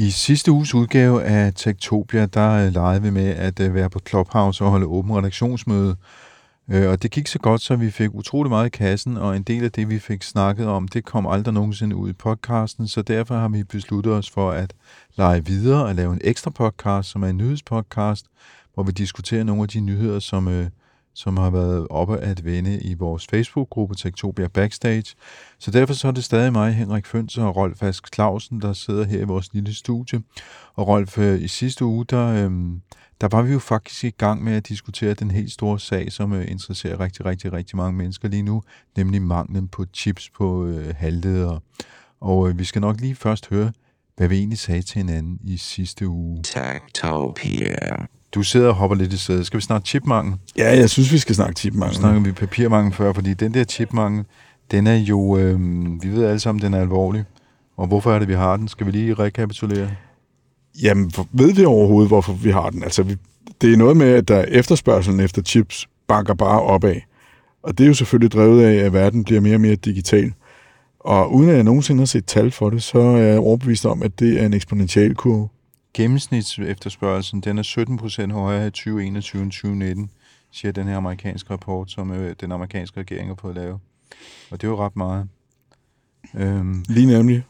I sidste uges udgave af Tektopia, der øh, legede vi med at øh, være på Clubhouse og holde åben redaktionsmøde. Øh, og det gik så godt, så vi fik utrolig meget i kassen, og en del af det, vi fik snakket om, det kom aldrig nogensinde ud i podcasten, så derfor har vi besluttet os for at lege videre og lave en ekstra podcast, som er en nyhedspodcast, hvor vi diskuterer nogle af de nyheder, som, øh, som har været oppe at vende i vores Facebook-gruppe Tektopia Backstage. Så derfor så er det stadig mig, Henrik Føns og Rolf Ask Clausen, der sidder her i vores lille studie. Og Rolf, øh, i sidste uge, der, øh, der var vi jo faktisk i gang med at diskutere den helt store sag, som øh, interesserer rigtig, rigtig, rigtig mange mennesker lige nu, nemlig manglen på chips på øh, halvledere. Og øh, vi skal nok lige først høre, hvad vi egentlig sagde til hinanden i sidste uge. Tektopia. Du sidder og hopper lidt i sædet. Skal vi snakke chipmangel? Ja, jeg synes, vi skal snakke chipmangel. Nu snakker vi papirmangel før, fordi den der chipmangel, den er jo, øh, vi ved alle sammen, den er alvorlig. Og hvorfor er det, vi har den? Skal vi lige rekapitulere? Jamen, ved vi overhovedet, hvorfor vi har den? Altså, vi, det er noget med, at der efterspørgselen efter chips banker bare opad. Og det er jo selvfølgelig drevet af, at verden bliver mere og mere digital. Og uden at jeg nogensinde har set tal for det, så er jeg overbevist om, at det er en eksponentiel kurve. Gennemsnitsefterspørgelsen, den er 17 procent højere i 2021 end 2019, siger den her amerikanske rapport, som øh, den amerikanske regering har fået lavet. Og det er jo ret meget. Øhm, Lige nemlig.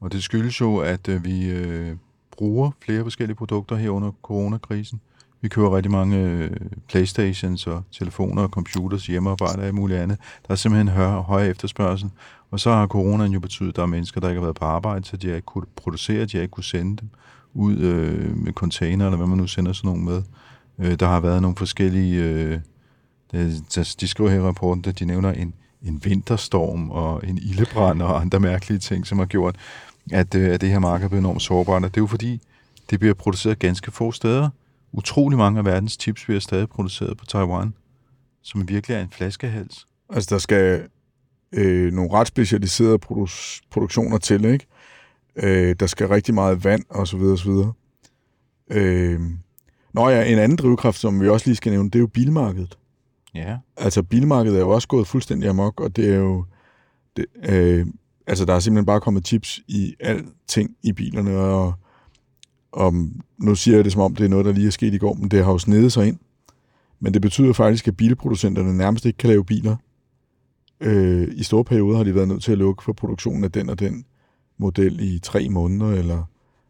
og det skyldes jo, at øh, vi øh, bruger flere forskellige produkter her under coronakrisen. Vi køber rigtig mange øh, Playstations og telefoner og computers, hjemmearbejde og alt muligt andet. Der er simpelthen høj, høj efterspørgsel. Og så har coronaen jo betydet, at der er mennesker, der ikke har været på arbejde, så de har ikke kunne producere, de har ikke kunne sende dem ud øh, med container, eller hvad man nu sender sådan nogle med. Øh, der har været nogle forskellige... Øh, der- de skriver her i rapporten, at de nævner en, en vinterstorm og en ildebrand og andre mærkelige ting, som har gjort, at, øh, at det her marked er blevet enormt sårbart. Og det er jo fordi, det bliver produceret ganske få steder. Utrolig mange af verdens chips bliver stadig produceret på Taiwan, som virkelig er en flaskehals. Altså, der skal øh, nogle ret specialiserede produ- produktioner til, ikke? Øh, der skal rigtig meget vand, og så videre, og så videre. Øh, Nå ja, en anden drivkraft, som vi også lige skal nævne, det er jo bilmarkedet. Ja. Altså, bilmarkedet er jo også gået fuldstændig amok, og det er jo... Det, øh, altså, der er simpelthen bare kommet chips i alting i bilerne, og, og nu siger jeg det, som om det er noget, der lige er sket i går, men det har jo snedet sig ind. Men det betyder faktisk, at bilproducenterne nærmest ikke kan lave biler. Øh, I store perioder har de været nødt til at lukke for produktionen af den og den model i tre måneder, eller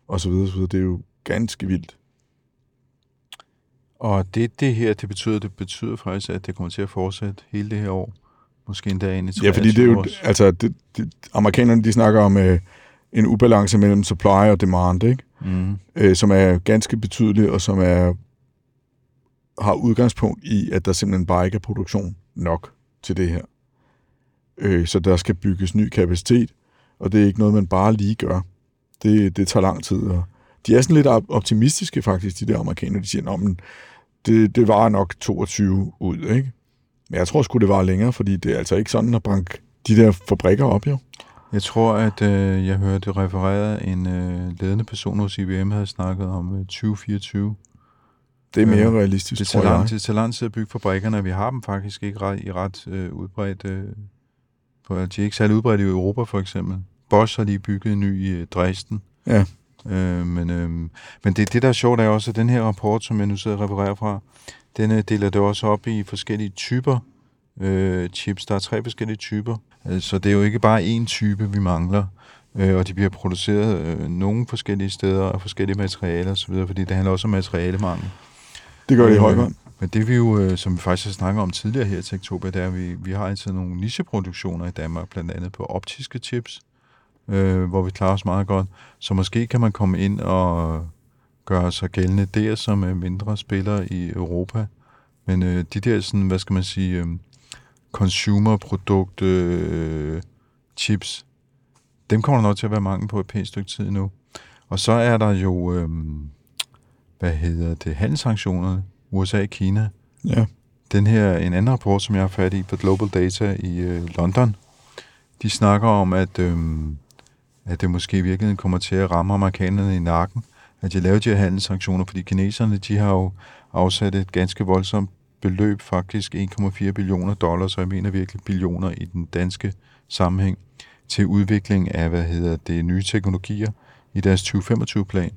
og så videre, så videre. Det er jo ganske vildt. Og det, det her, det betyder, det betyder faktisk, at det kommer til at fortsætte hele det her år. Måske endda ind i Ja, fordi det er jo, 23 også. altså, det, det, amerikanerne, de snakker om øh, en ubalance mellem supply og demand, ikke? Mm. Øh, som er ganske betydelig, og som er har udgangspunkt i, at der simpelthen bare ikke er produktion nok til det her. Øh, så der skal bygges ny kapacitet, og det er ikke noget, man bare lige gør. Det, det tager lang tid. Og de er sådan lidt op- optimistiske faktisk, de der amerikanere. De siger, at det, det var nok 22 ud, ikke? Men jeg tror sgu, det var længere, fordi det er altså ikke sådan at banke de der fabrikker op, jo. Jeg tror, at øh, jeg hørte refereret, en øh, ledende person hos IBM havde snakket om øh, 2024. Det er mere Ja, realistisk, Det tror jeg. det tager lang tid at bygge fabrikkerne, vi har dem faktisk ikke ret, i ret øh, udbredt. Øh, på, de er ikke særlig udbredt i Europa, for eksempel. Bosch har lige bygget en ny i øh, Dresden. Ja. Øh, men øh, men det, det, der er sjovt, er også, at den her rapport, som jeg nu sidder og refererer fra, den øh, deler det også op i forskellige typer øh, chips. Der er tre forskellige typer. Øh, Så det er jo ikke bare én type, vi mangler. øh, og de bliver produceret øh, nogle forskellige steder og forskellige materialer osv., fordi det handler også om materialemangel. Det gør det i høj Øh, grad. Men det vi jo, øh, som vi faktisk har snakket om tidligere her i Tektopia, det er, at vi, vi har altid nogle nicheproduktioner i Danmark, blandt andet på optiske chips, øh, hvor vi klarer os meget godt. Så måske kan man komme ind og gøre sig gældende der som øh, mindre spillere i Europa. Men øh, de der, sådan, hvad skal man sige, øh, consumer-produkt øh, chips, dem kommer der nok til at være mange på et pænt stykke tid nu. Og så er der jo, øh, hvad hedder det, handelssanktionerne, USA og Kina. Ja. Den her, en anden rapport, som jeg har fat i på Global Data i øh, London, de snakker om, at, øh, at det måske i virkeligheden kommer til at ramme amerikanerne i nakken, at de laver de her handelssanktioner, fordi kineserne, de har jo afsat et ganske voldsomt beløb, faktisk 1,4 billioner dollars, og jeg mener virkelig billioner i den danske sammenhæng, til udvikling af, hvad hedder det, nye teknologier i deres 2025-plan.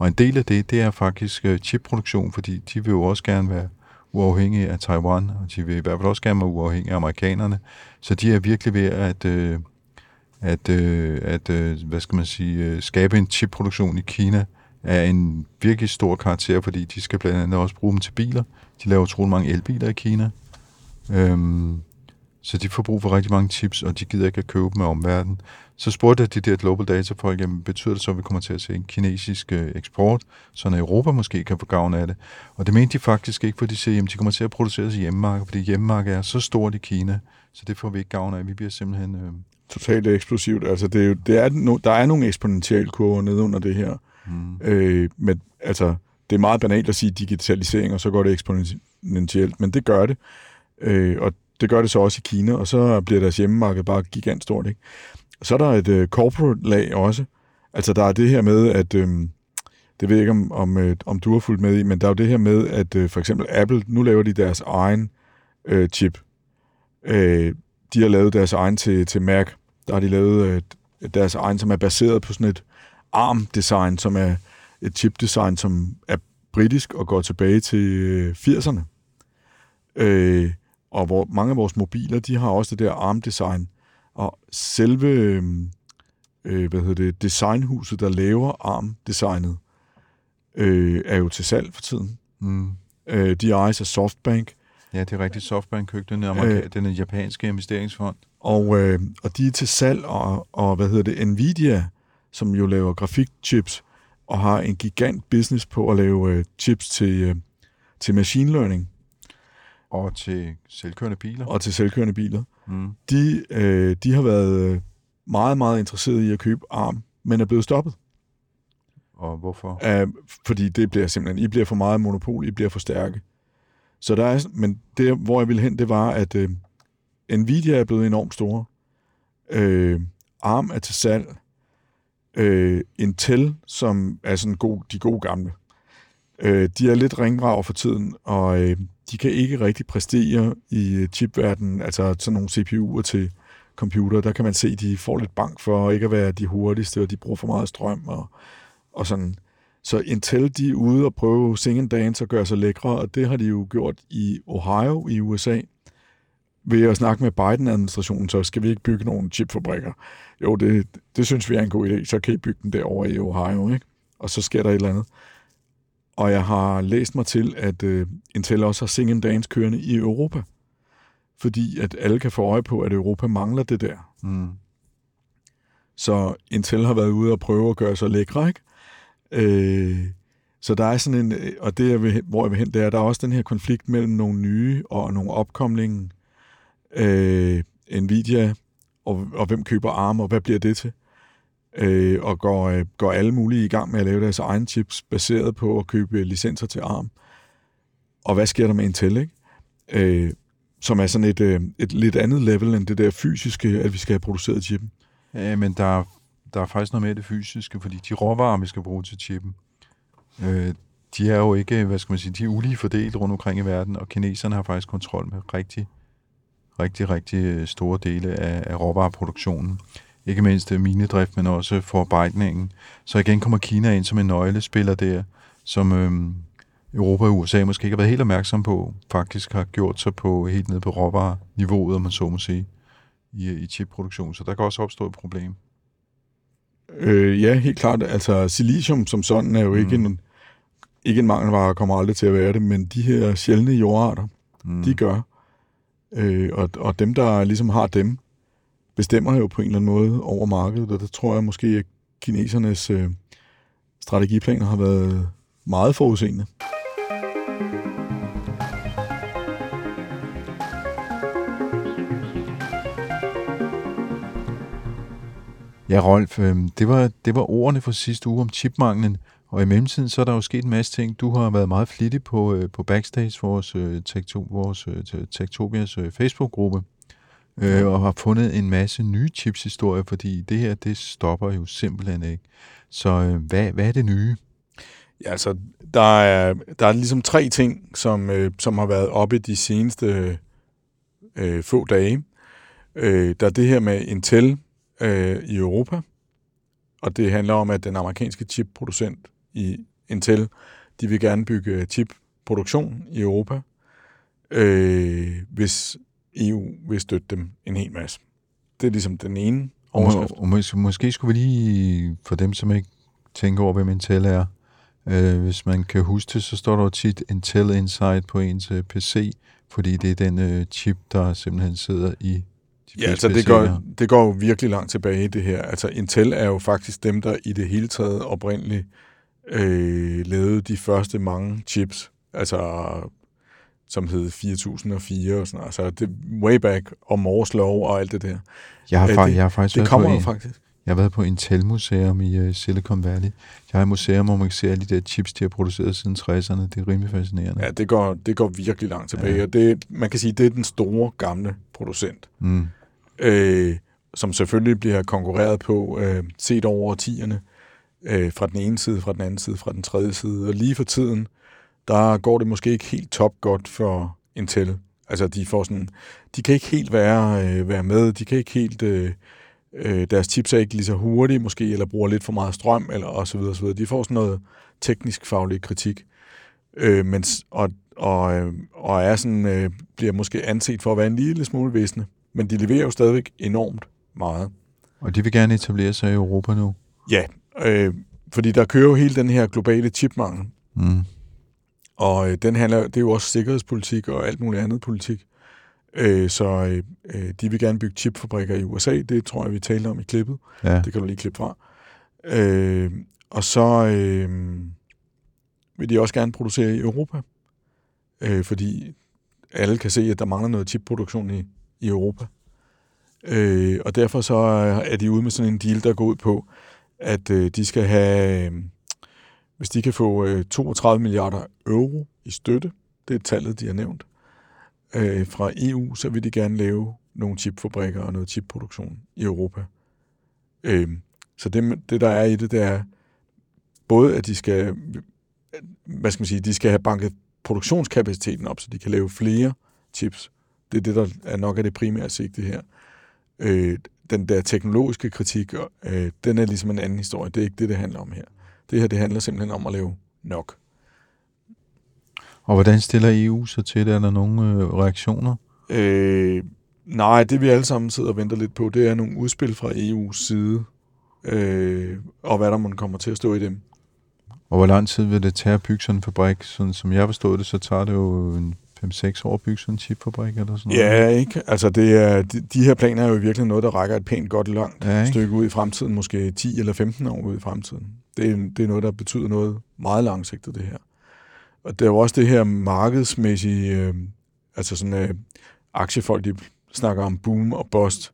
Og en del af det, det er faktisk øh, chipproduktion, fordi de vil jo også gerne være uafhængige af Taiwan, og de vil i hvert fald også gerne være uafhængige af amerikanerne. Så de er virkelig ved at, øh, at, øh, at øh, hvad skal man sige, øh, skabe en chipproduktion i Kina af en virkelig stor karakter, fordi de skal blandt andet også bruge dem til biler. De laver utrolig mange elbiler i Kina. Øhm, så de får brug for rigtig mange chips, og de gider ikke at købe dem af omverdenen. Så spurgte jeg de der global data folk, jamen betyder det så, at vi kommer til at se en kinesisk øh, eksport, så Europa måske kan få gavn af det? Og det mente de faktisk ikke, for de siger, at de kommer til at producere i hjemmemarkedet, fordi hjemmemarkedet er så stort i Kina, så det får vi ikke gavn af. Vi bliver simpelthen... Øh, Totalt eksplosivt. Altså, det er jo, det er, no, der er nogle eksponentielle kurver nede under det her. mm, Øh, men altså, det er meget banalt at sige digitalisering, og så går det eksponentielt, men det gør det. Øh, og det gør det så også i Kina, og så bliver deres hjemmemarked bare gigantstort. Ikke? Så er der et øh, corporate lag også. Altså, der er det her med, at... Øh, det ved jeg ikke, om, om, øh, om du har fulgt med i, men der er jo det her med, at øh, for eksempel Apple, nu laver de deres egen øh, chip. Øh, de har lavet deres egen til, til Mac. Der har de lavet øh, deres egen, som er baseret på sådan et ARM-design, som er et chip-design, som er britisk og går tilbage til øh, 80'erne. Øh, og hvor mange af vores mobiler, de har også det der ARM-design. Og selve øh, hvad hedder det, designhuset, der laver ARM-designet, øh, er jo til salg for tiden. mm. Øh, de ejes af Softbank, Ja, det er rigtigt. Softbank købte den, amerika- Øh. den japanske investeringsfond. og, øh, og de er til salg, og, og hvad hedder det, Nvidia, som jo laver grafikchips, og har en gigant business på at lave øh, chips til, øh, til machine learning Og til selvkørende biler. og til selvkørende biler. Mm. De, øh, de har været øh, meget, meget interesserede i at købe ARM, men er blevet stoppet. Og hvorfor? Uh, fordi det bliver simpelthen, I bliver for meget monopol, I bliver for stærke. Så der er, men det, hvor jeg ville hen, det var, at uh, Nvidia er blevet enormt store. Uh, ARM er til salg. Uh, Intel, som er sådan god, de gode gamle, Øh, de er lidt ringbrager for tiden, og øh, de kan ikke rigtig præstere i øh, chipverdenen, altså sådan nogle CPU'er til computer, der kan man se, at de får lidt bank for ikke at være de hurtigste, og de bruger for meget strøm og, og sådan. Så Intel, de er ude og prøve sing and dance og gøre sig lækre, og det har de jo gjort i Ohio i USA. Ved at snakke med Biden-administrationen, så skal vi ikke bygge nogle chipfabrikker. Jo, det, det synes vi er en god idé, så kan I bygge den derovre i Ohio, ikke? Og så sker der et eller andet. Og jeg har læst mig til, at uh, Intel også har sing and dance kørende i Europa. Fordi at alle kan få øje på, at Europa mangler det der. Mm. Så Intel har været ude og prøve at gøre sig lækre, ikke? Øh, så der er sådan en, og det jeg vil, hvor jeg vil hen, det er, der er også den her konflikt mellem nogle nye og nogle opkomlinge. Øh, Nvidia, og, og hvem køber ARM, og hvad bliver det til? Øh, og går, øh, går alle mulige i gang med at lave deres egen chips, baseret på at købe licenser til ARM. Og hvad sker der med Intel, ikke? Øh, som er sådan et, øh, et lidt andet level end det der fysiske, at vi skal have produceret chippen. Ja, men der, der er faktisk noget mere af det fysiske, fordi de råvarer, vi skal bruge til chippen, øh, de er jo ikke, hvad skal man sige, de er ulige fordelt rundt omkring i verden, og kineserne har faktisk kontrol med rigtig, rigtig, rigtig øh, store dele af, af råvareproduktionen. Ikke mindst øh, minedrift, men også forarbejdningen. Så igen kommer Kina ind som en nøglespiller der, som øh, Europa og USA måske ikke har været helt opmærksom på, faktisk har gjort sig på helt ned på råvareniveauet, om man så må sige, i, i chipproduktion. Så der kan også opstå et problem. Øh, ja, helt klart. Altså, silicium som sådan er jo ikke, Mm. en, ikke en mangelvare, kommer aldrig til at være det, men de her sjældne jordarter, Mm. de gør. Øh, og, og dem, der ligesom har dem, bestemmer jo på en eller anden måde over markedet, og der tror jeg måske, at kinesernes øh, strategiplaner har været meget forudseende. Ja, Rolf, øh, det, var, det var ordene fra sidste uge om chipmanglen, og i mellemtiden så er der jo sket en masse ting. Du har været meget flittig på, øh, på Backstage, vores, øh, vores Tektopias Facebook-gruppe, øh, og har fundet en masse nye chipshistorier, fordi det her, det stopper jo simpelthen ikke. Så øh, hvad, hvad er det nye? Ja, altså, der er, der er ligesom tre ting, som, øh, som har været oppe de seneste øh, få dage. Øh, der er det her med Intel øh, i Europa, og det handler om, at den amerikanske chipproducent i Intel, de vil gerne bygge chipproduktion i Europa, øh, hvis EU vil støtte dem en hel masse. Det er ligesom den ene Og, overskrift. må, og mås- måske skulle vi lige, for dem som ikke tænker over, hvem Intel er, øh, hvis man kan huske det, så står der jo tit Intel Inside på ens øh, PC, fordi det er den øh, chip, der simpelthen sidder i de Ja, altså det går, det går jo virkelig langt tilbage, det her. Altså Intel er jo faktisk dem, der i det hele taget oprindeligt øh, lavede de første mange chips, altså som hed 4004 og sådan noget. Altså det way back, og Moore's Law og alt det der. Jeg har, fa- det- jeg har faktisk Det kommer på en, faktisk. jeg har været på Intel-museum i uh, Silicon Valley. Jeg har et museum, hvor man kan se alle de der chips, de har produceret siden 60'erne. Det er rimelig fascinerende. Ja, det går, det går virkelig langt tilbage. Ja. Og det, man kan sige, det er den store, gamle producent. Mm. øh, som selvfølgelig bliver konkurreret på, øh, set over årtierne, øh, fra den ene side, fra den anden side, fra den tredje side. Og lige for tiden, der går det måske ikke helt top godt for Intel. Altså, de får sådan, de kan ikke helt være, øh, være med, de kan ikke helt, øh, øh, deres chips er ikke lige så hurtige måske, eller bruger lidt for meget strøm, eller og så videre, så videre. De får sådan noget teknisk faglig kritik. Øh, mens, og, og, øh, og er sådan, øh, bliver måske anset for at være en lille smule visne. Men de leverer jo stadigvæk enormt meget. Og de vil gerne etablere sig i Europa nu. Ja, øh, fordi der kører jo hele den her globale chipmangel, Mm. Og øh, den handler, det er jo også sikkerhedspolitik og alt muligt andet politik. Øh, så øh, øh, de vil gerne bygge chipfabrikker i USA, det tror jeg, vi talte om i klippet. Ja. Det kan du lige klippe fra. Øh, og så øh, vil de også gerne producere i Europa, øh, fordi alle kan se, at der mangler noget chipproduktion i, i Europa. Øh, og derfor så er de ude med sådan en deal, der går ud på, at øh, de skal have, øh, hvis de kan få øh, 32 milliarder euro i støtte, det er tallet, de har nævnt, øh, fra EU, så vil de gerne lave nogle chipfabrikker og noget chipproduktion i Europa. Øh, så det, det, der er i det, det er både, at de skal, hvad skal man sige, de skal have banket produktionskapaciteten op, så de kan lave flere chips. Det er det, der er nok af det primære sigte her. Øh, den der teknologiske kritik, øh, den er ligesom en anden historie. Det er ikke det, det handler om her. Det her, det handler simpelthen om at lave nok. Og hvordan stiller EU sig til det? Er der nogle øh, reaktioner? Øh, nej, det vi alle sammen sidder og venter lidt på, det er nogle udspil fra EU's side, øh, og hvad der man kommer til at stå i dem. Og hvor lang tid vil det tage at bygge sådan en fabrik? Sådan, som jeg forstod det, så tager det jo en 5-6 år at bygge sådan en chipfabrik eller sådan noget. Ja, ikke? Altså, det er, de, de her planer er jo virkelig noget, der rækker et pænt godt langt Ja, ikke? stykke ud i fremtiden, måske 10 eller 15 år ud i fremtiden. Det er, det er noget, der betyder noget meget langsigtet, det her. Og det er jo også det her markedsmæssige, øh, altså sådan øh, aktiefolk, de snakker om boom og bust,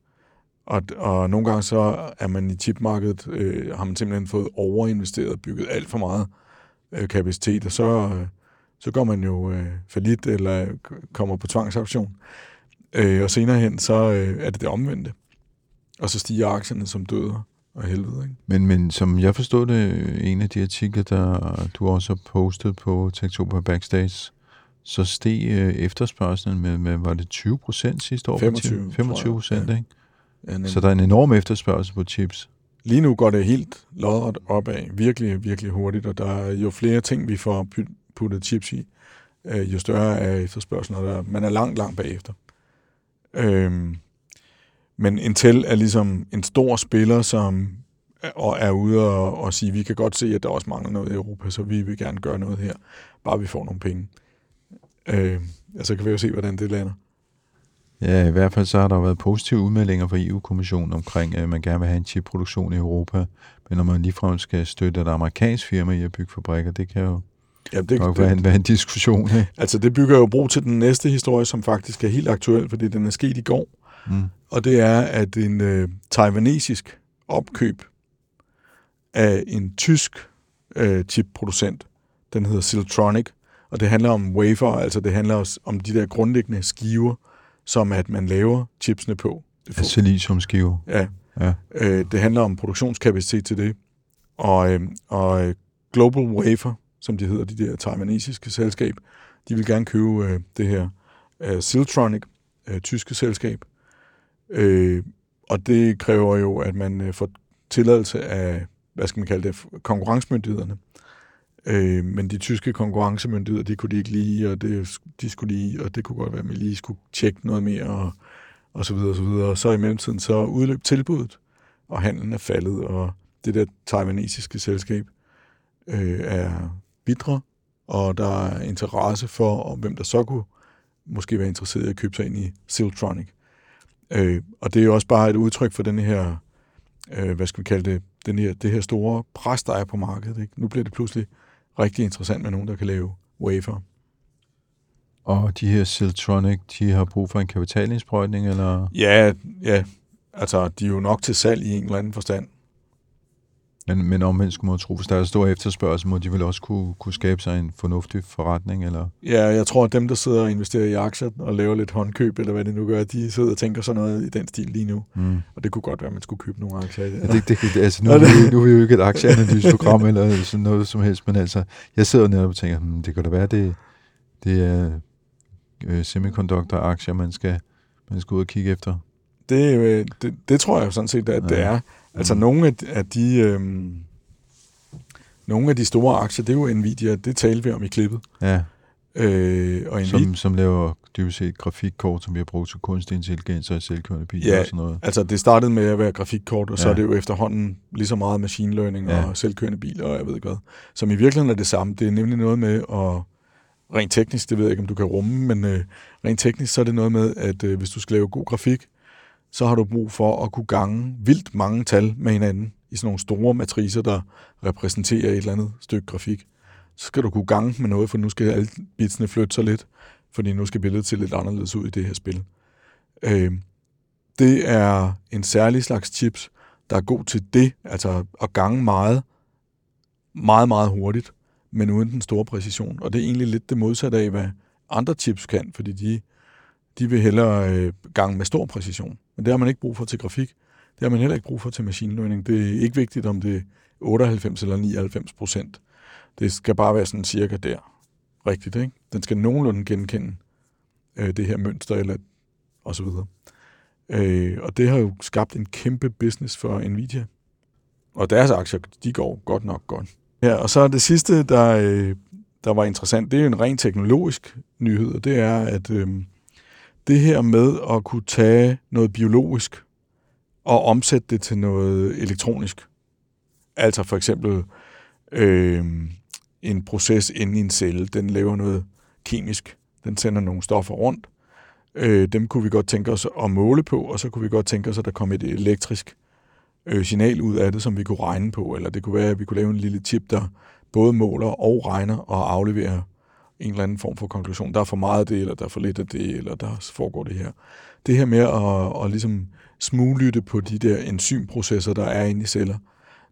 og, og nogle gange så er man i chipmarkedet, øh, har man simpelthen fået overinvesteret og bygget alt for meget øh, kapacitet, og så, øh, så går man jo øh, falit eller kommer på tvangsauktion. Øh, og senere hen, så øh, er det det omvendte. Og så stiger aktierne som døder og helvede. Ikke? Men, men som jeg forstod det, en af de artikler, der du også har postet på Tektober Backstage, så steg øh, efterspørgselen med, med, var det 20 procent sidste år? 25, 25 procent, tror ikke? Ja. Så der er en enorm efterspørgsel på chips. Lige nu går det helt lodret opad, virkelig, virkelig hurtigt, og der er jo flere ting, vi får puttet chips i, øh, jo større er efterspørgselen, og der, man er langt, langt bagefter. Øhm, men Intel er ligesom en stor spiller, som og er ude og, og sige, vi kan godt se, at der også mangler noget i Europa, så vi vil gerne gøre noget her, bare vi får nogle penge. Øh, altså så kan vi jo se, hvordan det lander. Ja, i hvert fald så har der været positive udmeldinger fra EU-kommissionen omkring, at man gerne vil have en chipproduktion i Europa. Men når man ligefrem skal støtte et amerikansk firma i at bygge fabrikker, det kan jo Ja, det, nok være en, være en diskussion. Ikke? Altså, det bygger jo bro til den næste historie, som faktisk er helt aktuel, fordi den er sket i går. Mm. Og det er, at en øh, taiwanesisk opkøb af en tysk øh, chipproducent, den hedder Siltronic, og det handler om wafer, altså det handler også om de der grundlæggende skiver, som at man laver chipsene på. Det Af siliciumskiver. Ja, Ja. øh, det handler om produktionskapacitet til det. Og, øh, og øh, Global Wafer, som de hedder, de der taiwanesiske selskab, de vil gerne købe øh, det her øh, Siltronic, øh, tyske selskab. Øh, og det kræver jo, at man øh, får tilladelse af, hvad skal man kalde det, konkurrencemyndighederne. Øh, men de tyske konkurrencemyndigheder, det kunne de ikke lide, og det, de skulle lige, og det kunne godt være, at man lige skulle tjekke noget mere, og, og så videre, og så videre. Og så i mellemtiden, så udløb tilbuddet, og handlen er faldet, og det der taiwanesiske selskab øh, er vidre, og der er interesse for, om hvem der så kunne måske være interesseret i at købe sig ind i Siltronic. Øh, og det er jo også bare et udtryk for den her, øh, hvad skal vi kalde det, den her, det her store pres, der er på markedet. Ikke? Nu bliver det pludselig rigtig interessant med nogen, der kan lave wafer. Og de her Siltronic, de har brug for en kapitalindsprøjtning, eller? Ja, ja, altså de er jo nok til salg i en eller anden forstand. Men, men omvendt skulle man tro, hvis der er stor efterspørgsel, må de vel også kunne, kunne skabe sig en fornuftig forretning, eller? Ja, jeg tror, at dem, der sidder og investerer i aktier og laver lidt håndkøb, eller hvad det nu gør, de sidder og tænker sådan noget i den stil lige nu. Mm. Og det kunne godt være, at man skulle købe nogle aktier det. Ja, det, det, det, altså, nu, er vi, nu er vi jo ikke et aktieanalyseprogram eller sådan noget som helst, men altså, jeg sidder netop og tænker, hmm, det kan da være, det, det er øh, semiconductor-aktier, man skal, man skal ud og kigge efter. Det, øh, det, det tror jeg jo sådan set, at det Ja. er. Altså Mm. nogle af, af de... Øhm, nogle af de store aktier, det er jo Nvidia, det talte vi om i klippet. Ja, Øh, og Nvidia, som, som laver dybest set grafikkort, som vi har brugt til kunstig intelligens og selvkørende biler Ja, og sådan noget. altså det startede med at være grafikkort, og så Ja. er det jo efterhånden lige så meget machine learning Ja. og selvkørende biler, og jeg ved ikke hvad. Som i virkeligheden er det samme. Det er nemlig noget med at rent teknisk, det ved jeg ikke, om du kan rumme, men øh, rent teknisk, så er det noget med, at øh, hvis du skal lave god grafik, så har du brug for at kunne gange vildt mange tal med hinanden i sådan nogle store matricer, der repræsenterer et eller andet stykke grafik. Så skal du kunne gange med noget, for nu skal alle bitsene flytte sig lidt, fordi nu skal billedet se lidt anderledes ud i det her spil. Øh, det er en særlig slags chips, der er god til det, altså at gange meget, meget, meget hurtigt, men uden den store præcision. Og det er egentlig lidt det modsatte af, hvad andre chips kan, fordi de, de vil hellere øh, gange med stor præcision. Men det har man ikke brug for til grafik. Det har man heller ikke brug for til machine learning. Det er ikke vigtigt, om det er 98 eller 99 procent. Det skal bare være sådan cirka der. Rigtigt, ikke? Den skal nogenlunde genkende øh, det her mønster, eller og så videre. Øh, og det har jo skabt en kæmpe business for Nvidia. Og deres aktier, de går godt nok godt. Ja, og så det sidste, der, øh, der var interessant, det er jo en rent teknologisk nyhed, og det er, at øh, det her med at kunne tage noget biologisk og omsætte det til noget elektronisk. Altså for eksempel øh, en proces inde i en celle, den laver noget kemisk. Den sender nogle stoffer rundt. Øh, dem kunne vi godt tænke os at måle på, og så kunne vi godt tænke os, at der kom et elektrisk øh, signal ud af det, som vi kunne regne på. Eller det kunne være, at vi kunne lave en lille chip, der både måler og regner og afleverer en eller anden form for konklusion. Der er for meget af det, eller der er for lidt af det, eller der foregår det her. Det her med at, at ligesom smuglytte på de der enzymprocesser, der er inde i celler.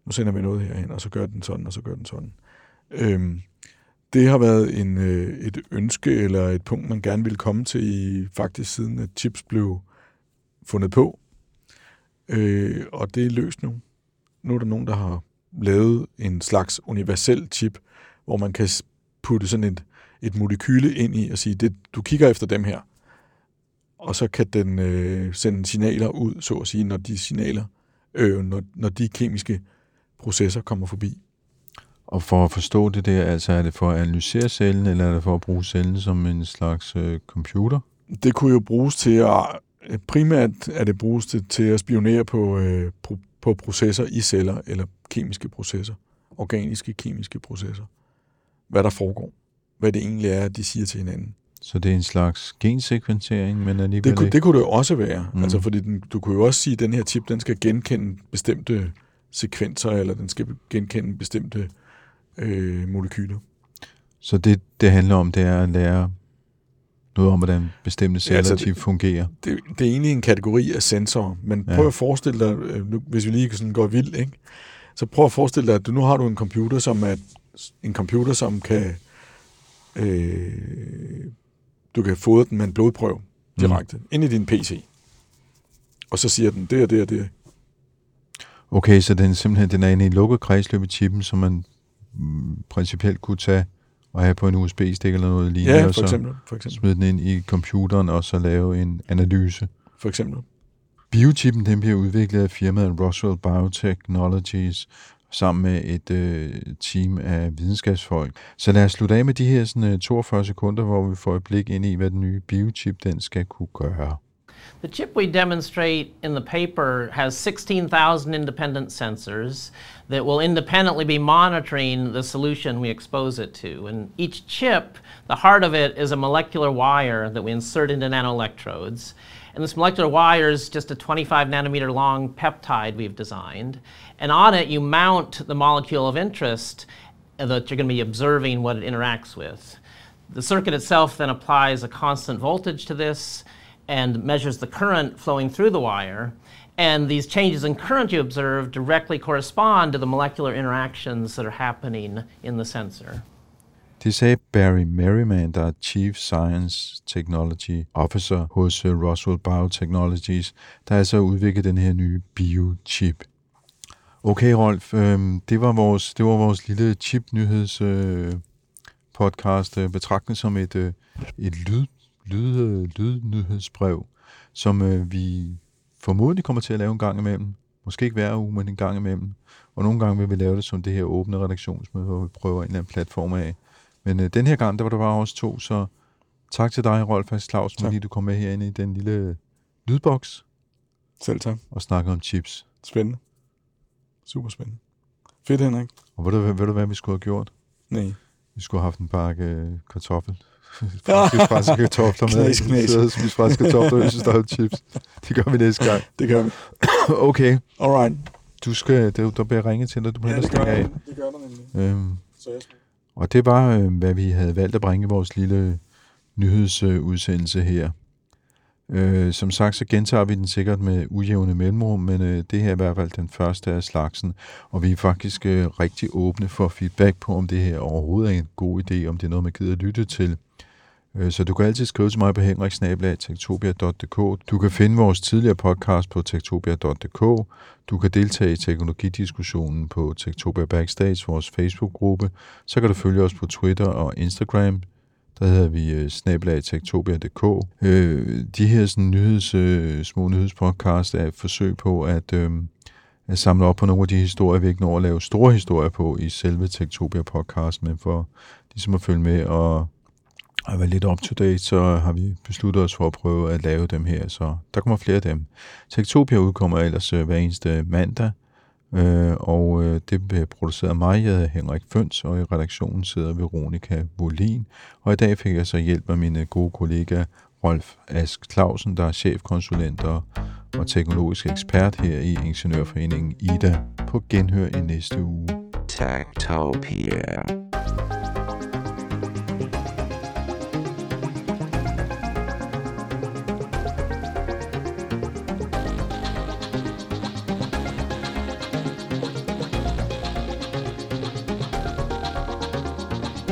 Nu sender vi noget herhen, og så gør den sådan, og så gør den sådan. Øhm, det har været en, øh, et ønske eller et punkt, man gerne ville komme til i faktisk siden, at chips blev fundet på. Øh, og det er løst nu. Nu er der nogen, der har lavet en slags universel chip, hvor man kan putte sådan et, et molekyle ind i og sige, det, du kigger efter dem her. Og så kan den øh, sende signaler ud, så at sige, når de signaler, øh, når, når de kemiske processer kommer forbi. Og for at forstå det der, altså er det for at analysere cellen, eller er det for at bruge cellen som en slags øh, computer? Det kunne jo bruges til at, primært er det bruges til, til at spionere på, øh, på, på processer i celler eller kemiske processer, organiske kemiske processer. Hvad der foregår. Hvad det egentlig er, de siger til hinanden. Så det er en slags gensekventering, men alligevel Det kunne, ikke? det kunne det jo også være. Mm. Altså, fordi den, du kunne jo også sige, at den her chip, den skal genkende bestemte sekvenser, eller den skal genkende bestemte øh, molekyler. Så det, det handler om, det er at lære noget om, hvordan bestemte celler altså, altså, det- fungerer. Det, det er egentlig en kategori af sensorer, men Ja. prøv at forestille dig, øh, nu, hvis vi lige sådan går vild, ikke? så prøv at forestille dig, at du, nu har du en computer, som er en computer, som kan øh, du kan fodre den med en blodprøve direkte mm. ind i din PC. Og så siger den, det og det og det. Okay, så den, er simpelthen, den er inde i en lukket kredsløb i chippen, som man mm, principielt kunne tage og have på en USB-stik eller noget lignende, Ja, og for så eksempel. For eksempel. smide den ind i computeren og så lave en analyse. For eksempel. Biochippen den bliver udviklet af firmaet Roswell Biotechnologies sammen med et øh, team af videnskabsfolk. Så lad os slutte af med de her sådan, øh, 42 sekunder, hvor vi får et blik ind i, hvad den nye biochip den skal kunne gøre. The chip we demonstrate in the paper has 16,000 independent sensors that will independently be monitoring the solution we expose it to. And each chip, the heart of it is a molecular wire that we insert into nanoelectrodes. And this molecular wire is just a 25 nanometer long peptide we've designed. And on it, you mount the molecule of interest that you're going to be observing what it interacts with. The circuit itself then applies a constant voltage to this and measures the current flowing through the wire. And these changes in current you observe directly correspond to the molecular interactions that are happening in the sensor. Det sagde Barry Merriman, der er Chief Science Technology Officer hos øh, Roswell Biotechnologies, der altså udvikler udviklet den her nye biochip. Okay, Rolf, øh, det, var vores, det var vores lille chip-nyheds øh, podcast, øh, betragtet som et, øh, et lyd, lyd, øh, lydnyhedsbrev, som øh, vi formodentlig kommer til at lave en gang imellem. Måske ikke hver uge, men en gang imellem. Og nogle gange vil vi lave det som det her åbne redaktionsmøde, hvor vi prøver en eller anden platform af. Men øh, den her gang, der var der bare os to, så tak til dig, Rolf Hast Clausen, fordi du kom med herinde i den lille lydboks Selv tak. og snakkede om chips. Spændende. Super spændende. Fedt, Henrik. Og ved du, ved du hvad vi skulle have gjort? Nej. Vi skulle have haft en bakke øh, kartoffel. franske, franske kartofler med. Knas. Sidde og spise franske kartofler, hvis vi står chips. Det gør vi næste gang. Det gør vi. Okay, Alright. du skal, der, der bliver ringet til dig, du må ja, stikke af. Det gør der nemlig. Øhm, Så jeg skal... Og det var, øh, hvad vi havde valgt at bringe i vores lille nyhedsudsendelse her. Øh, som sagt, så gentager vi den sikkert med ujævne mellemrum, men øh, det her er i hvert fald den første af slagsen, og vi er faktisk øh, rigtig åbne for feedback på, om det her overhovedet er en god idé, om det er noget, man gider at lytte til. Øh, Så du kan altid skrive til mig på henriksnabelag.tektopia.dk. Du kan finde vores tidligere podcast på tektopia.dk. Du kan deltage i teknologidiskussionen på Tektopia Backstage, vores Facebook-gruppe. Så kan du følge os på Twitter og Instagram. Der hedder vi øh, snabelagtektopia.dk. snablag Øh, de her sådan, nyheds, øh, små nyhedspodcast er et forsøg på at, øh, at samle op på nogle af de historier, vi ikke når at lave store historier på i selve Tektopia podcast, men for ligesom at følge med og at være lidt up to date, så har vi besluttet os for at prøve at lave dem her, så der kommer flere af dem. Tektopia udkommer ellers øh, hver eneste mandag, øh, og øh, det bliver produceret af mig, jeg hedder Henrik Føns, og i redaktionen sidder Veronika Volin, og i dag fik jeg så hjælp af mine øh, gode kollega Rolf Ask Clausen, der er chefkonsulent og, og teknologisk ekspert her i Ingeniørforeningen IDA, på genhør i næste uge. Tektopia.